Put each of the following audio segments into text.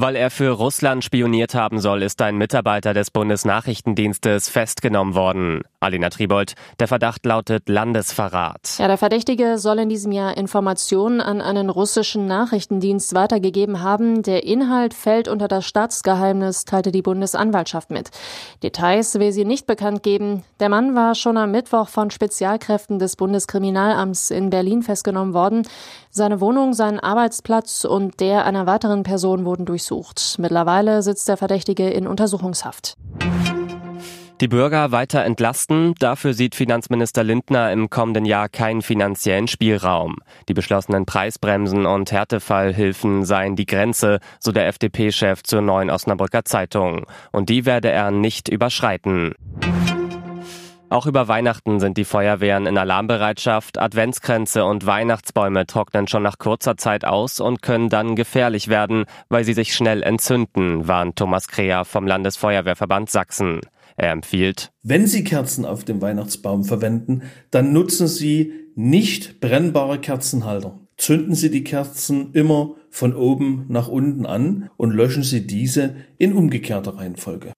Weil er für Russland spioniert haben soll, ist ein Mitarbeiter des Bundesnachrichtendienstes festgenommen worden. Alina Tribold, der Verdacht lautet Landesverrat. Ja, der Verdächtige soll in diesem Jahr Informationen an einen russischen Nachrichtendienst weitergegeben haben. Der Inhalt fällt unter das Staatsgeheimnis, teilte die Bundesanwaltschaft mit. Details will sie nicht bekannt geben. Der Mann war schon am Mittwoch von Spezialkräften des Bundeskriminalamts in Berlin festgenommen worden. Seine Wohnung, sein Arbeitsplatz und der einer weiteren Person wurden durchsucht. Mittlerweile sitzt der Verdächtige in Untersuchungshaft. Die Bürger weiter entlasten, dafür sieht Finanzminister Lindner im kommenden Jahr keinen finanziellen Spielraum. Die beschlossenen Preisbremsen und Härtefallhilfen seien die Grenze, so der FDP-Chef zur neuen Osnabrücker Zeitung. Und die werde er nicht überschreiten. Auch über Weihnachten sind die Feuerwehren in Alarmbereitschaft. Adventskränze und Weihnachtsbäume trocknen schon nach kurzer Zeit aus und können dann gefährlich werden, weil sie sich schnell entzünden, warnt Thomas Krea vom Landesfeuerwehrverband Sachsen. Er empfiehlt, wenn Sie Kerzen auf dem Weihnachtsbaum verwenden, dann nutzen Sie nicht brennbare Kerzenhalter. Zünden Sie die Kerzen immer von oben nach unten an und löschen Sie diese in umgekehrter Reihenfolge.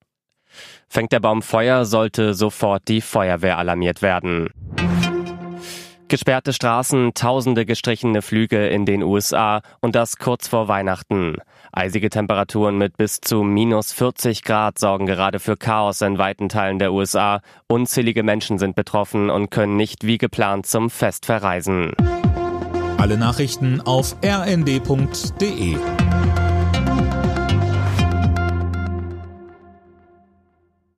Fängt der Baum Feuer, sollte sofort die Feuerwehr alarmiert werden. Gesperrte Straßen, tausende gestrichene Flüge in den USA und das kurz vor Weihnachten. Eisige Temperaturen mit bis zu minus 40 Grad sorgen gerade für Chaos in weiten Teilen der USA. Unzählige Menschen sind betroffen und können nicht wie geplant zum Fest verreisen. Alle Nachrichten auf rnd.de